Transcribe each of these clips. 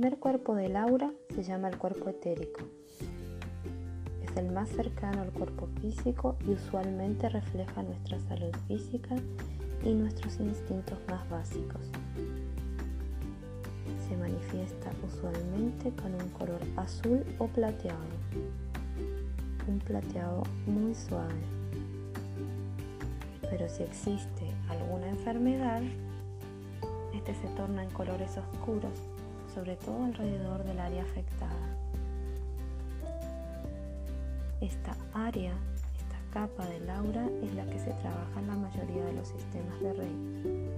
primer cuerpo del aura se llama el cuerpo etérico. Es el más cercano al cuerpo físico y usualmente refleja nuestra salud física y nuestros instintos más básicos. Se manifiesta usualmente con un color azul o plateado, un plateado muy suave. Pero si existe alguna enfermedad, este se torna en colores oscuros, sobre todo alrededor del área afectada. Esta área, esta capa del aura es la que se trabaja en la mayoría de los sistemas de Reiki.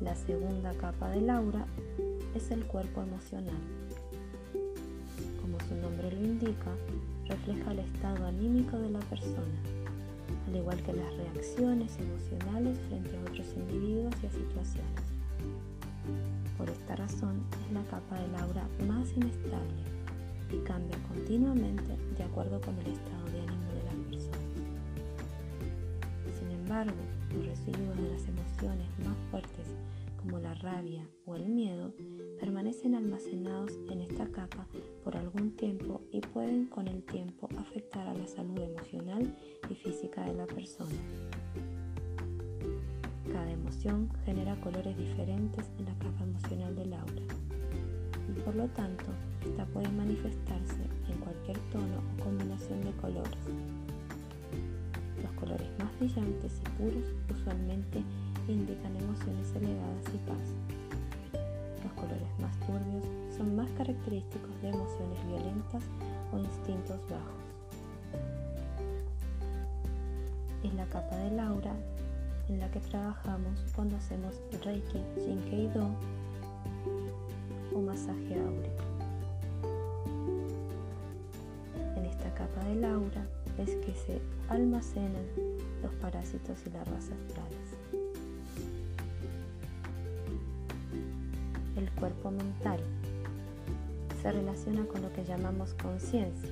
La segunda capa del aura es el cuerpo emocional. Como su nombre lo indica, refleja el estado anímico de la persona, al igual que las reacciones emocionales frente a otros individuos y a situaciones. Por esta razón es la capa del aura más inestable y cambia continuamente de acuerdo con el estado de ánimo de las personas. Sin embargo, los residuos de las emociones más fuertes como la rabia o el miedo permanecen almacenados en esta capa por algún tiempo y pueden con el tiempo afectar a la salud emocional y física de la persona. Cada emoción genera colores diferentes en la capa emocional del aura y por lo tanto esta puede manifestarse en cualquier tono o combinación de colores. Los colores más brillantes y puros usualmente indican emociones elevadas y paz. Los colores más turbios son más característicos de emociones violentas o instintos bajos. Es la capa del aura en la que trabajamos cuando hacemos Reiki, Shinkei-Do o masaje áurico. En esta capa del aura es que se almacenan los parásitos y las razas astrales. Cuerpo mental. Se relaciona con lo que llamamos conciencia.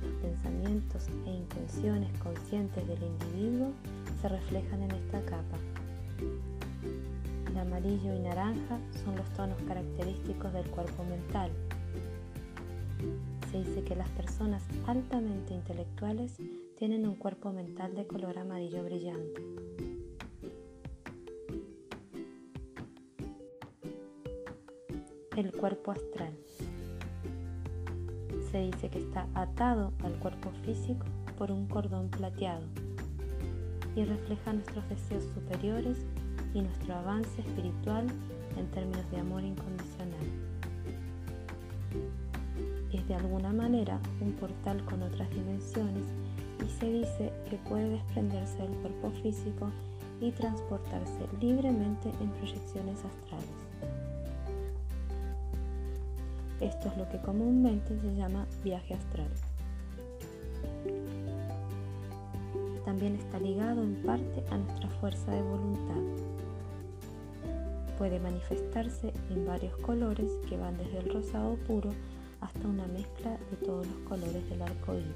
Los pensamientos e intenciones conscientes del individuo se reflejan en esta capa. El amarillo y naranja son los tonos característicos del cuerpo mental. Se dice que las personas altamente intelectuales tienen un cuerpo mental de color amarillo brillante. El cuerpo astral. Se dice que está atado al cuerpo físico por un cordón plateado y refleja nuestros deseos superiores y nuestro avance espiritual en términos de amor incondicional. Es de alguna manera un portal con otras dimensiones y se dice que puede desprenderse del cuerpo físico y transportarse libremente en proyecciones astrales. Esto es lo que comúnmente se llama viaje astral. También está ligado en parte a nuestra fuerza de voluntad. Puede manifestarse en varios colores que van desde el rosado puro hasta una mezcla de todos los colores del arco iris.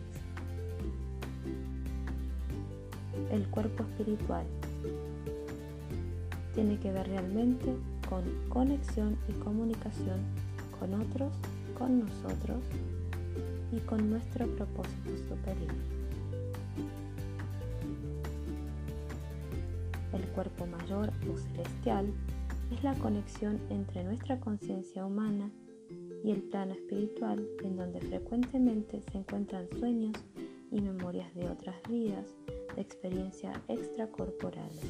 El cuerpo espiritual tiene que ver realmente con conexión y comunicación con otros, con nosotros y con nuestro propósito superior. El cuerpo mayor o celestial es la conexión entre nuestra conciencia humana y el plano espiritual en donde frecuentemente se encuentran sueños y memorias de otras vidas, de experiencias extracorporales.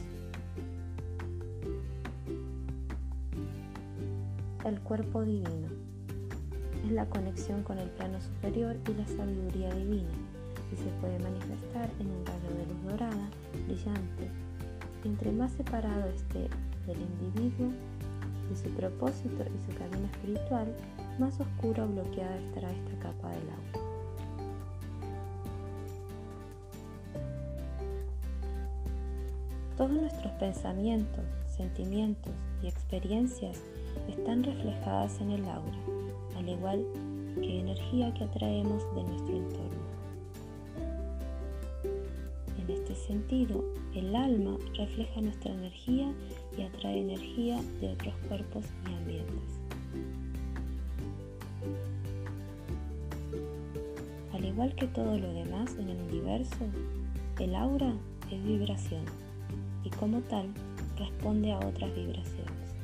El cuerpo divino es la conexión con el plano superior y la sabiduría divina y se puede manifestar en un rayo de luz dorada, brillante. Entre más separado esté del individuo, de su propósito y su camino espiritual, más oscura o bloqueada estará esta capa del agua. Todos nuestros pensamientos, sentimientos y experiencias están reflejadas en el aura, al igual que energía que atraemos de nuestro entorno. En este sentido, el alma refleja nuestra energía y atrae energía de otros cuerpos y ambientes. Al igual que todo lo demás en el universo, el aura es vibración y como tal responde a otras vibraciones.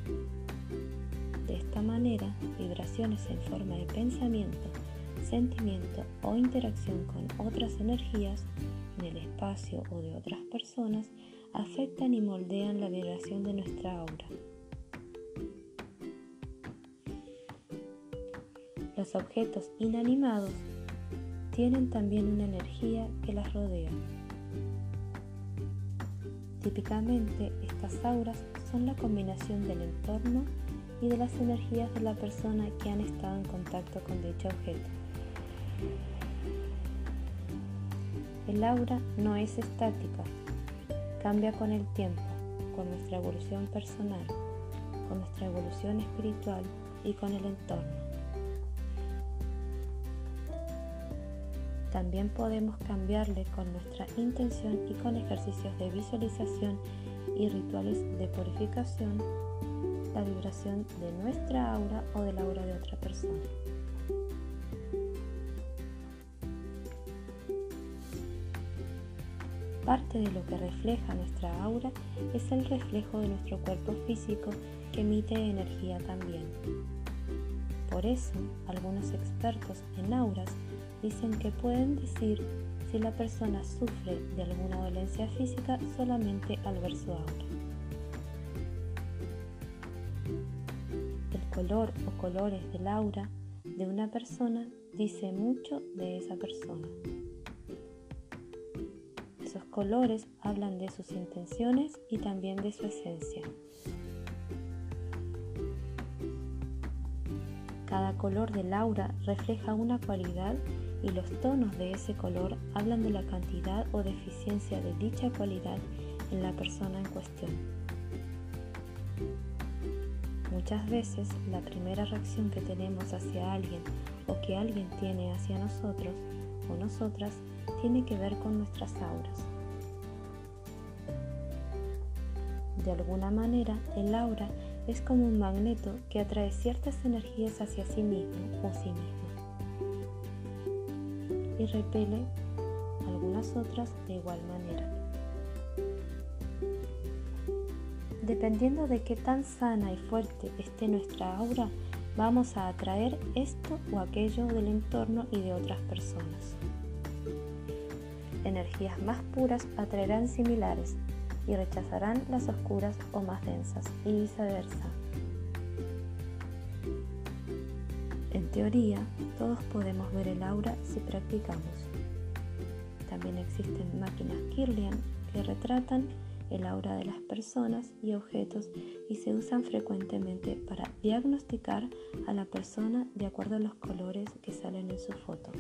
De esta manera, vibraciones en forma de pensamiento, sentimiento o interacción con otras energías en el espacio o de otras personas afectan y moldean la vibración de nuestra aura. Los objetos inanimados tienen también una energía que las rodea. Típicamente estas auras son la combinación del entorno y de las energías de la persona que han estado en contacto con dicho objeto. El aura no es estática, cambia con el tiempo, con nuestra evolución personal, con nuestra evolución espiritual y con el entorno. También podemos cambiarle con nuestra intención y con ejercicios de visualización y rituales de purificación la vibración de nuestra aura o de la aura de otra persona. Parte de lo que refleja nuestra aura es el reflejo de nuestro cuerpo físico que emite energía también. Por eso, algunos expertos en auras dicen que pueden decir si la persona sufre de alguna dolencia física solamente al ver su aura. El color o colores del aura de una persona dice mucho de esa persona. Esos colores hablan de sus intenciones y también de su esencia. Cada color del aura refleja una cualidad y los tonos de ese color hablan de la cantidad o deficiencia de dicha cualidad en la persona en cuestión. Muchas veces la primera reacción que tenemos hacia alguien o que alguien tiene hacia nosotros o nosotras tiene que ver con nuestras auras. De alguna manera, el aura es como un magneto que atrae ciertas energías hacia sí mismo o sí mismo y repele algunas otras de igual manera. Dependiendo de qué tan sana y fuerte esté nuestra aura, vamos a atraer esto o aquello del entorno y de otras personas. Energías más puras atraerán similares y rechazarán las oscuras o más densas y viceversa. En teoría, todos podemos ver el aura si practicamos. También existen máquinas Kirlian que retratan el aura de las personas y objetos y se usan frecuentemente para diagnosticar a la persona de acuerdo a los colores que salen en su foto.